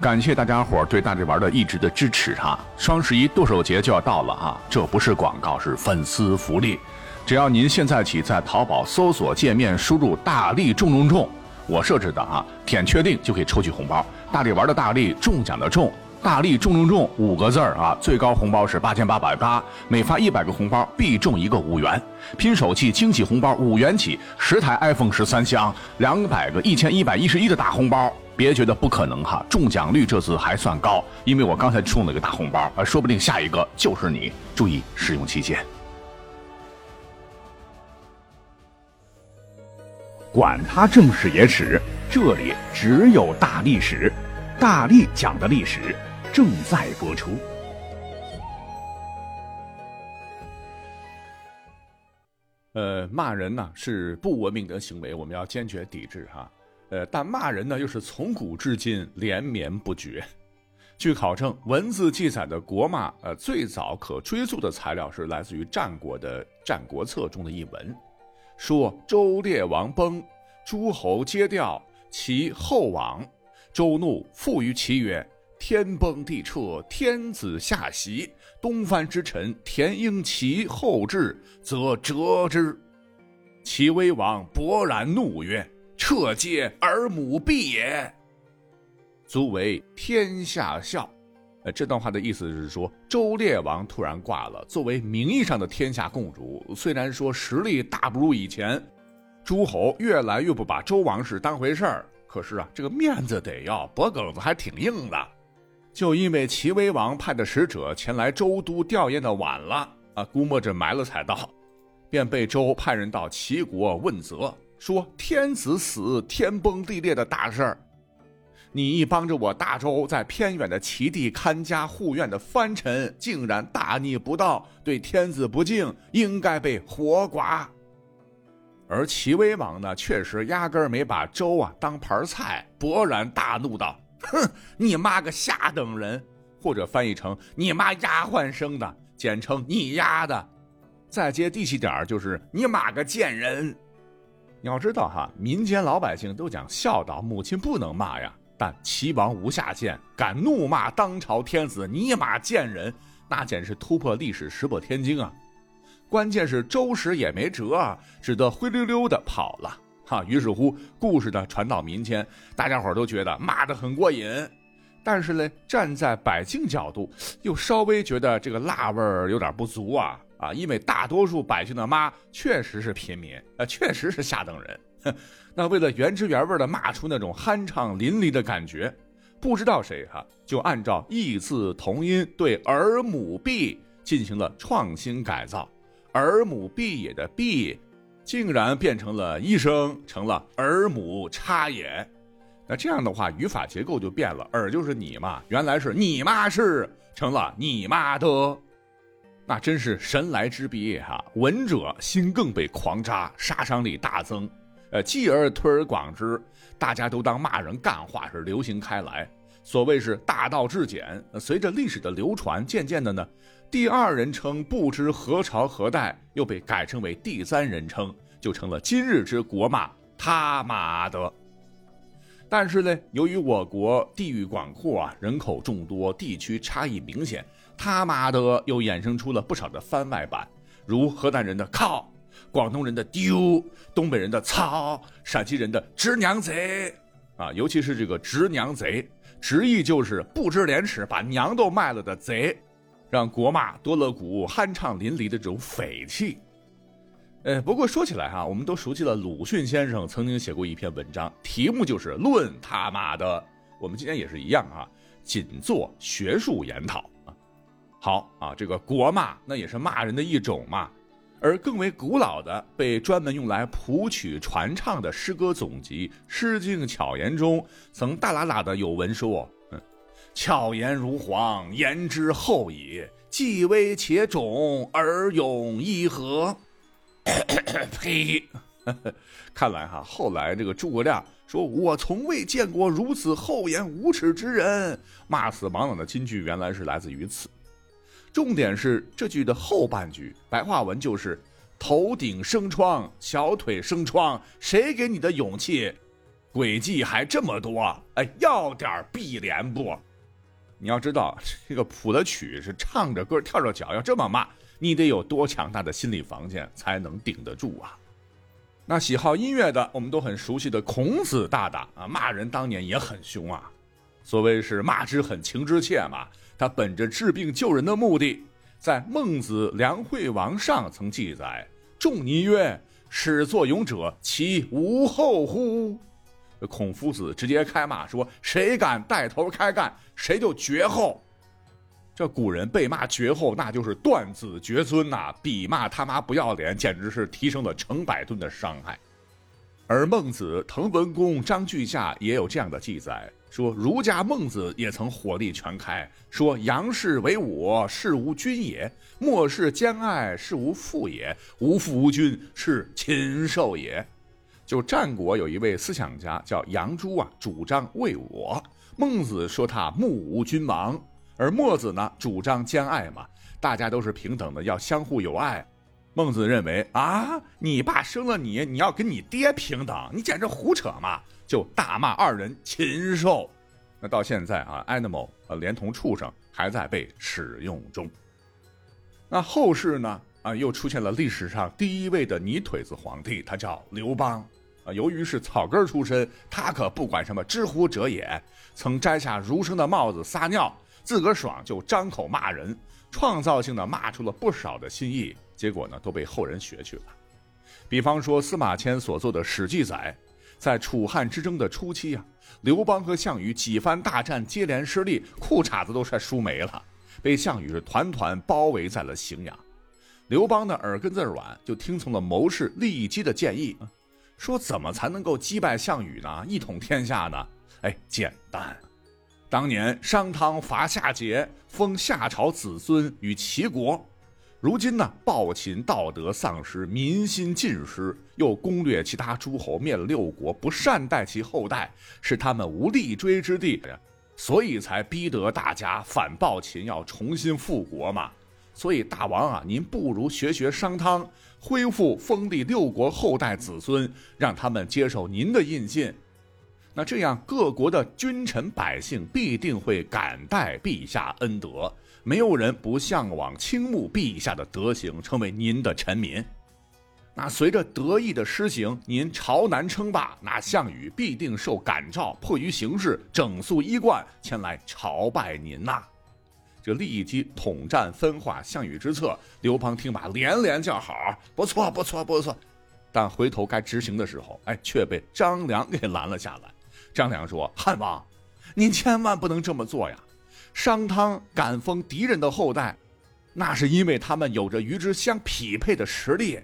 感谢大家伙对大力丸的一直的支持哈！双十一剁手节就要到了哈，这不是广告，是粉丝福利。只要您现在起在淘宝搜索界面输入“大力重重重”，我设置的啊，点确定就可以抽取红包。大力丸的大力中奖的中，大力重重重五个字儿啊，最高红包是八千八百八，每发一百个红包必中一个五元。拼手气惊喜红包五元起，十台 iPhone 十三箱，两百个一千一百一十一的大红包。别觉得不可能哈，中奖率这次还算高，因为我刚才中了个大红包，啊，说不定下一个就是你。注意使用期限。管他正史野史，这里只有大历史，大力讲的历史正在播出。呃，骂人呢是不文明的行为，我们要坚决抵制哈。呃，但骂人呢，又是从古至今连绵不绝。据考证，文字记载的国骂，呃，最早可追溯的材料是来自于战国的《战国策》中的一文，说周烈王崩，诸侯皆掉，其后亡。周怒，复于其曰：“天崩地彻，天子下席，东藩之臣田婴其后至，则折之。”齐威王勃然怒曰。彻皆儿母婢也，足为天下笑。呃，这段话的意思是说，周烈王突然挂了，作为名义上的天下共主，虽然说实力大不如以前，诸侯越来越不把周王室当回事儿，可是啊，这个面子得要，脖梗子还挺硬的。就因为齐威王派的使者前来周都吊唁的晚了啊，估摸着埋了才到，便被周派人到齐国问责。说天子死、天崩地裂的大事儿，你一帮着我大周在偏远的齐地看家护院的藩臣，竟然大逆不道，对天子不敬，应该被活剐。而齐威王呢，确实压根儿没把周啊当盘菜，勃然大怒道：“哼，你妈个下等人！”或者翻译成“你妈丫鬟生的”，简称“你丫的”。再接地气点儿，就是“你妈个贱人”。你要知道哈，民间老百姓都讲孝道，母亲不能骂呀。但齐王无下限，敢怒骂当朝天子，尼玛贱人，那简直是突破历史，石破天惊啊！关键是周时也没辙啊，只得灰溜溜的跑了。哈，于是乎，故事呢传到民间，大家伙都觉得骂得很过瘾。但是呢，站在百姓角度，又稍微觉得这个辣味儿有点不足啊。啊，因为大多数百姓的妈确实是平民，呃，确实是下等人。那为了原汁原味的骂出那种酣畅淋漓的感觉，不知道谁哈就按照异字同音对儿母毕进行了创新改造，儿母毕也的毕竟然变成了医生，成了儿母插眼。那这样的话，语法结构就变了，儿就是你嘛，原来是你妈是，成了你妈的。那真是神来之笔哈！闻者心更被狂扎，杀伤力大增。呃，继而推而广之，大家都当骂人干话是流行开来。所谓是大道至简，随着历史的流传，渐渐的呢，第二人称不知何朝何代又被改称为第三人称，就成了今日之国骂他妈的。但是呢，由于我国地域广阔啊，人口众多，地区差异明显。他妈的，又衍生出了不少的番外版，如河南人的靠，广东人的丢，东北人的操，陕西人的直娘贼，啊，尤其是这个直娘贼，直译就是不知廉耻，把娘都卖了的贼，让国骂多了股酣畅淋漓的这种匪气。呃，不过说起来哈，我们都熟悉了鲁迅先生曾经写过一篇文章，题目就是《论他妈的》，我们今天也是一样啊，仅做学术研讨。好啊，这个国骂那也是骂人的一种嘛，而更为古老的被专门用来谱曲传唱的诗歌总集《诗经巧言》中，曾大喇喇的有文说：“嗯巧言如簧，言之后矣。既微且肿，而勇一何？” 呸！看来哈，后来这个诸葛亮说：“我从未见过如此厚颜无耻之人。”骂死王朗的金句原来是来自于此。重点是这句的后半句，白话文就是：头顶生疮，小腿生疮，谁给你的勇气？诡计还这么多，哎，要点碧莲不？你要知道，这个谱的曲是唱着歌跳着脚，要这么骂，你得有多强大的心理防线才能顶得住啊？那喜好音乐的，我们都很熟悉的孔子大大啊，骂人当年也很凶啊。所谓是骂之狠，情之切嘛。他本着治病救人的目的，在《孟子梁惠王上》曾记载：“仲尼曰：‘始作俑者，其无后乎？’”孔夫子直接开骂说：“谁敢带头开干，谁就绝后。”这古人被骂绝后，那就是断子绝孙呐！比骂他妈不要脸，简直是提升了成百吨的伤害。而孟子、滕文公、张居下也有这样的记载，说儒家孟子也曾火力全开，说：“杨氏为我，是无君也；莫氏兼爱，是无父也；无父无君，是禽兽也。”就战国有一位思想家叫杨朱啊，主张为我。孟子说他目无君王，而墨子呢主张兼爱嘛，大家都是平等的，要相互友爱。孟子认为啊，你爸生了你，你要跟你爹平等，你简直胡扯嘛！就大骂二人禽兽。那到现在啊，animal 呃，连同畜生还在被使用中。那后世呢啊，又出现了历史上第一位的泥腿子皇帝，他叫刘邦。啊，由于是草根出身，他可不管什么知乎者也。曾摘下儒生的帽子撒尿，自个儿爽就张口骂人，创造性的骂出了不少的新意。结果呢，都被后人学去了。比方说司马迁所作的《史记》载，在楚汉之争的初期啊，刘邦和项羽几番大战接连失利，裤衩子都快输没了，被项羽是团团包围在了荥阳。刘邦的耳根子软，就听从了谋士利基的建议。说怎么才能够击败项羽呢？一统天下呢？哎，简单。当年商汤伐夏桀，封夏朝子孙与齐国。如今呢，暴秦道德丧失，民心尽失，又攻略其他诸侯，灭了六国，不善待其后代，使他们无立锥之地，所以才逼得大家反暴秦，要重新复国嘛。所以大王啊，您不如学学商汤。恢复封地六国后代子孙，让他们接受您的印信，那这样各国的君臣百姓必定会感戴陛下恩德，没有人不向往倾慕陛下的德行，成为您的臣民。那随着德义的施行，您朝南称霸，那项羽必定受感召，迫于形势，整肃衣冠，前来朝拜您呐。这立即统战分化项羽之策，刘邦听罢连连叫好，不错不错不错。但回头该执行的时候，哎，却被张良给拦了下来。张良说：“汉王，您千万不能这么做呀！商汤敢封敌人的后代，那是因为他们有着与之相匹配的实力。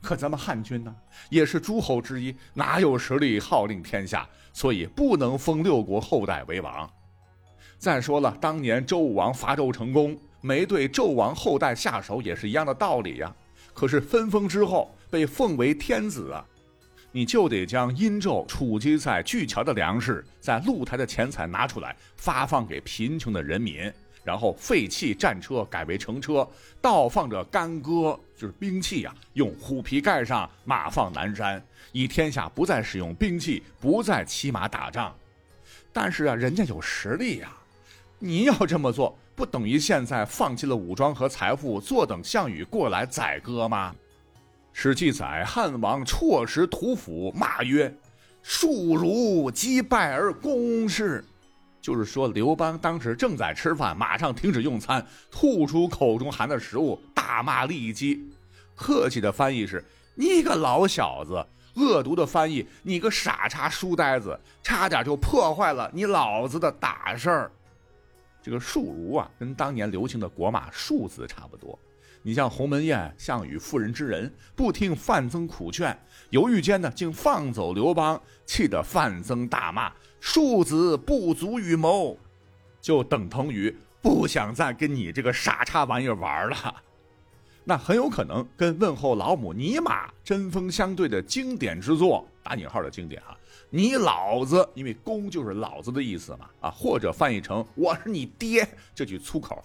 可咱们汉军呢，也是诸侯之一，哪有实力号令天下？所以不能封六国后代为王。”再说了，当年周武王伐纣成功，没对纣王后代下手，也是一样的道理呀。可是分封之后，被奉为天子啊，你就得将殷纣储积在巨桥的粮食，在露台的钱财拿出来发放给贫穷的人民，然后废弃战车，改为乘车，倒放着干戈，就是兵器呀，用虎皮盖上，马放南山，以天下不再使用兵器，不再骑马打仗。但是啊，人家有实力呀。你要这么做，不等于现在放弃了武装和财富，坐等项羽过来宰割吗？史记载，汉王辍食屠斧，骂曰：“庶如击败而攻之。”就是说，刘邦当时正在吃饭，马上停止用餐，吐出口中含的食物，大骂利基。客气的翻译是：“你个老小子！”恶毒的翻译：“你个傻叉书呆子，差点就破坏了你老子的大事儿。”这个庶儒啊，跟当年流行的国骂“庶”字差不多。你像鸿门宴，项羽妇人之仁，不听范增苦劝，犹豫间呢，竟放走刘邦，气得范增大骂：“庶子不足与谋，就等同于不想再跟你这个傻叉玩意儿玩了。”那很有可能跟问候老母尼玛针锋相对的经典之作（打引号的经典哈）。你老子，因为“公”就是老子的意思嘛，啊，或者翻译成“我是你爹”这句粗口，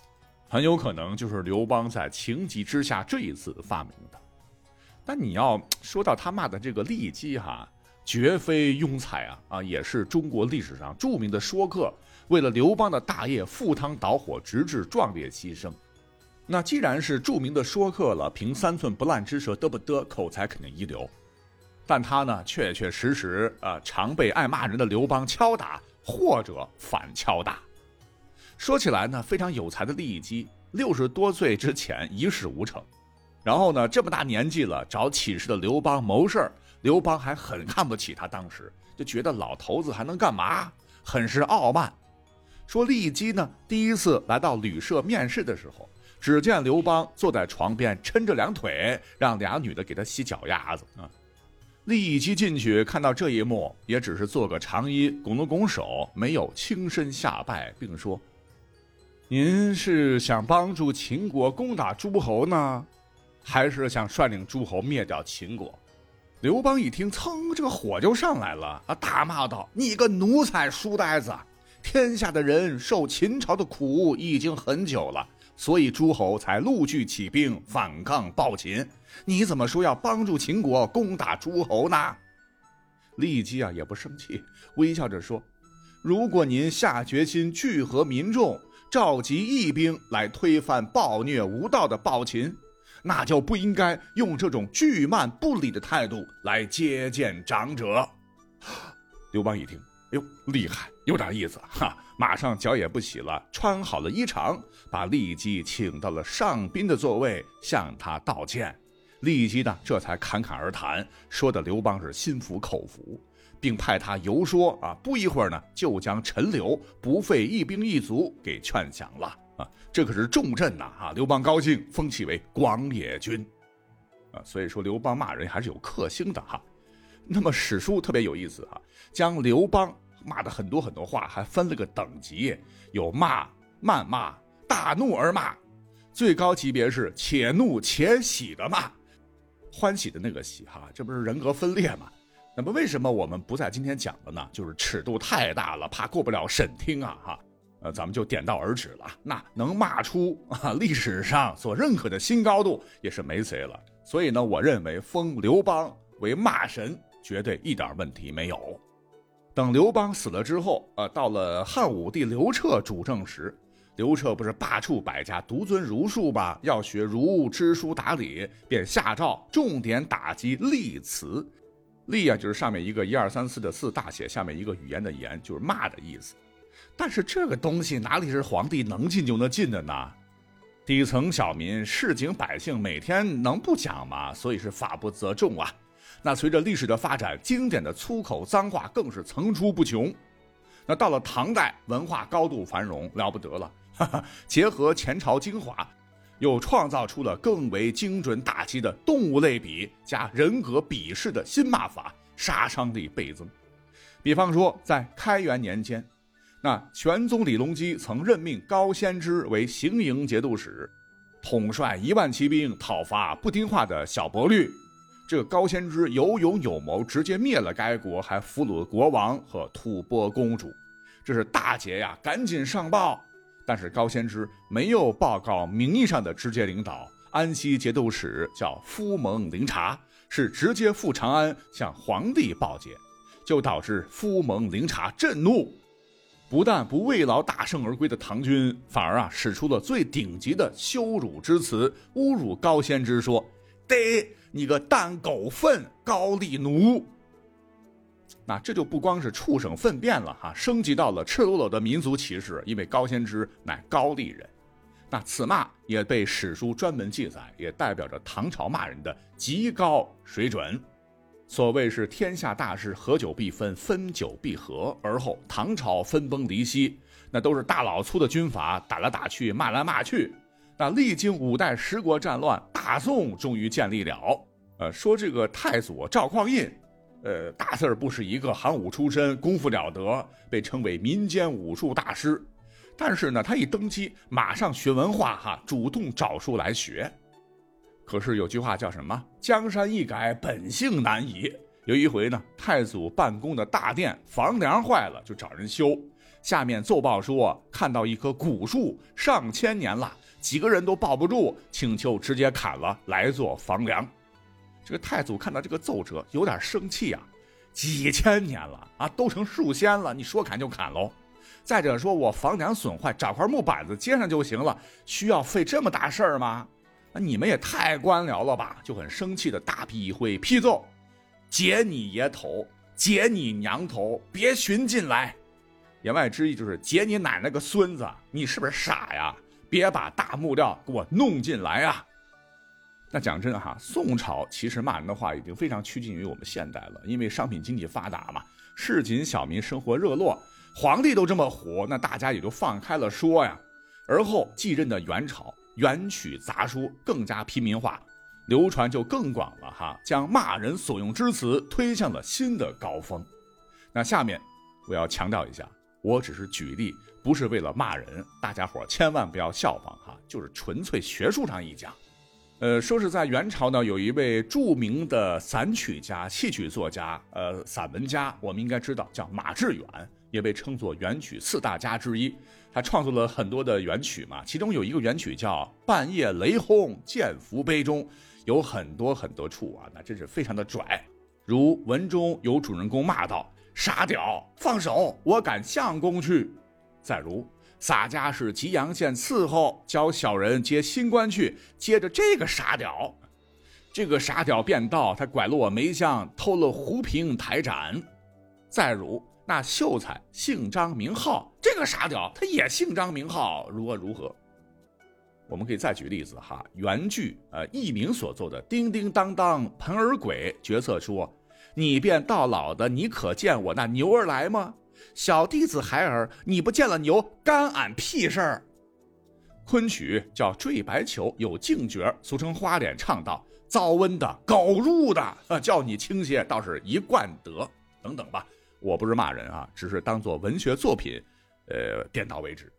很有可能就是刘邦在情急之下这一次发明的。但你要说到他骂的这个利基哈，绝非庸才啊啊，也是中国历史上著名的说客，为了刘邦的大业赴汤蹈火，直至壮烈牺牲。那既然是著名的说客了，凭三寸不烂之舌嘚不嘚，口才肯定一流。但他呢，确确实实啊，常被爱骂人的刘邦敲打，或者反敲打。说起来呢，非常有才的利益姬，六十多岁之前一事无成，然后呢，这么大年纪了找起事的刘邦谋事儿，刘邦还很看不起他，当时就觉得老头子还能干嘛，很是傲慢。说利益姬呢，第一次来到旅社面试的时候，只见刘邦坐在床边抻着两腿，让俩女的给他洗脚丫子啊。利益姬进去看到这一幕，也只是做个长揖，拱了拱手，没有轻身下拜，并说。您是想帮助秦国攻打诸侯呢，还是想率领诸侯灭掉秦国？刘邦一听，噌，这个火就上来了啊！大骂道：“你个奴才书呆子！天下的人受秦朝的苦已经很久了，所以诸侯才陆续起兵反抗暴秦。你怎么说要帮助秦国攻打诸侯呢？”利基啊也不生气，微笑着说：“如果您下决心聚合民众。”召集义兵来推翻暴虐无道的暴秦，那就不应该用这种拒慢不理的态度来接见长者。刘邦一听，哎呦，厉害，有点意思哈！马上脚也不洗了，穿好了衣裳，把骊姬请到了上宾的座位，向他道歉。骊姬呢，这才侃侃而谈，说的刘邦是心服口服。并派他游说啊，不一会儿呢，就将陈留不费一兵一卒给劝降了啊！这可是重镇呐啊！刘邦高兴，封其为广野君啊。所以说刘邦骂人还是有克星的哈。那么史书特别有意思哈，将刘邦骂的很多很多话还分了个等级，有骂、谩骂、大怒而骂，最高级别是且怒且喜的骂，欢喜的那个喜哈，这不是人格分裂吗？那么为什么我们不在今天讲的呢？就是尺度太大了，怕过不了审听啊！哈，呃，咱们就点到而止了。那能骂出啊历史上所认可的新高度，也是没谁了。所以呢，我认为封刘邦为骂神，绝对一点问题没有。等刘邦死了之后，呃，到了汉武帝刘彻主政时，刘彻不是罢黜百家，独尊儒术吧？要学儒，知书达理，便下诏重点打击立辞。立啊，就是上面一个一二三四的四大写，下面一个语言的言，就是骂的意思。但是这个东西哪里是皇帝能进就能进的呢？底层小民、市井百姓每天能不讲吗？所以是法不责众啊。那随着历史的发展，经典的粗口脏话更是层出不穷。那到了唐代，文化高度繁荣，了不得了，哈哈，结合前朝精华。又创造出了更为精准打击的动物类比加人格鄙视的新骂法，杀伤力倍增。比方说，在开元年间，那玄宗李隆基曾任命高仙芝为行营节度使，统帅一万骑兵讨伐不听话的小勃律。这个高仙芝有勇有谋，直接灭了该国，还俘虏了国王和吐蕃公主。这是大捷呀！赶紧上报。但是高仙芝没有报告名义上的直接领导，安西节度使叫夫蒙灵察，是直接赴长安向皇帝报捷，就导致夫蒙灵察震怒，不但不慰劳大胜而归的唐军，反而啊使出了最顶级的羞辱之词，侮辱高仙芝，说：“得你个蛋狗粪高丽奴。”那这就不光是畜生粪便了哈，升级到了赤裸裸的民族歧视。因为高仙芝乃高丽人，那此骂也被史书专门记载，也代表着唐朝骂人的极高水准。所谓是天下大事，合久必分，分久必合。而后唐朝分崩离析，那都是大老粗的军阀打来打去，骂来骂去。那历经五代十国战乱，大宋终于建立了。呃，说这个太祖赵匡胤。呃，大字儿不是一个，行武出身，功夫了得，被称为民间武术大师。但是呢，他一登基，马上学文化，哈，主动找书来学。可是有句话叫什么？江山易改，本性难移。有一回呢，太祖办公的大殿房梁坏了，就找人修。下面奏报说，看到一棵古树上千年了，几个人都抱不住，请求直接砍了来做房梁。这个太祖看到这个奏折有点生气啊，几千年了啊，都成树仙了，你说砍就砍喽。再者说，我房梁损坏，找块木板子接上就行了，需要费这么大事儿吗？那你们也太官僚了吧！就很生气的大笔一挥，批奏：解你爷头，解你娘头，别寻进来。言外之意就是解你奶奶个孙子，你是不是傻呀？别把大木料给我弄进来啊！那讲真哈，宋朝其实骂人的话已经非常趋近于我们现代了，因为商品经济发达嘛，市井小民生活热络。皇帝都这么火，那大家也就放开了说呀。而后继任的元朝，元曲杂书更加平民化，流传就更广了哈，将骂人所用之词推向了新的高峰。那下面我要强调一下，我只是举例，不是为了骂人，大家伙千万不要效仿哈，就是纯粹学术上一讲。呃，说是在元朝呢，有一位著名的散曲家、戏曲作家，呃，散文家，我们应该知道叫马致远。也被称作元曲四大家之一，他创作了很多的元曲嘛，其中有一个元曲叫《半夜雷轰剑浮杯中》，有很多很多处啊，那真是非常的拽。如文中有主人公骂道：“傻屌，放手，我赶相公去。”再如洒家是吉阳县伺候，教小人接新官去，接着这个傻屌，这个傻屌变道，他拐了我梅香，偷了胡平台盏。再如。那秀才姓张名浩，这个傻屌他也姓张名浩，如何如何？我们可以再举例子哈，原剧呃佚名所作的叮叮当当盆儿鬼角色说：“你便到老的，你可见我那牛儿来吗？小弟子孩儿，你不见了牛，干俺屁事儿。”昆曲叫坠白球，有净角，俗称花脸，唱道：“遭瘟的，狗入的，啊，叫你倾斜，倒是一贯得，等等吧。”我不是骂人啊，只是当做文学作品，呃，点到为止。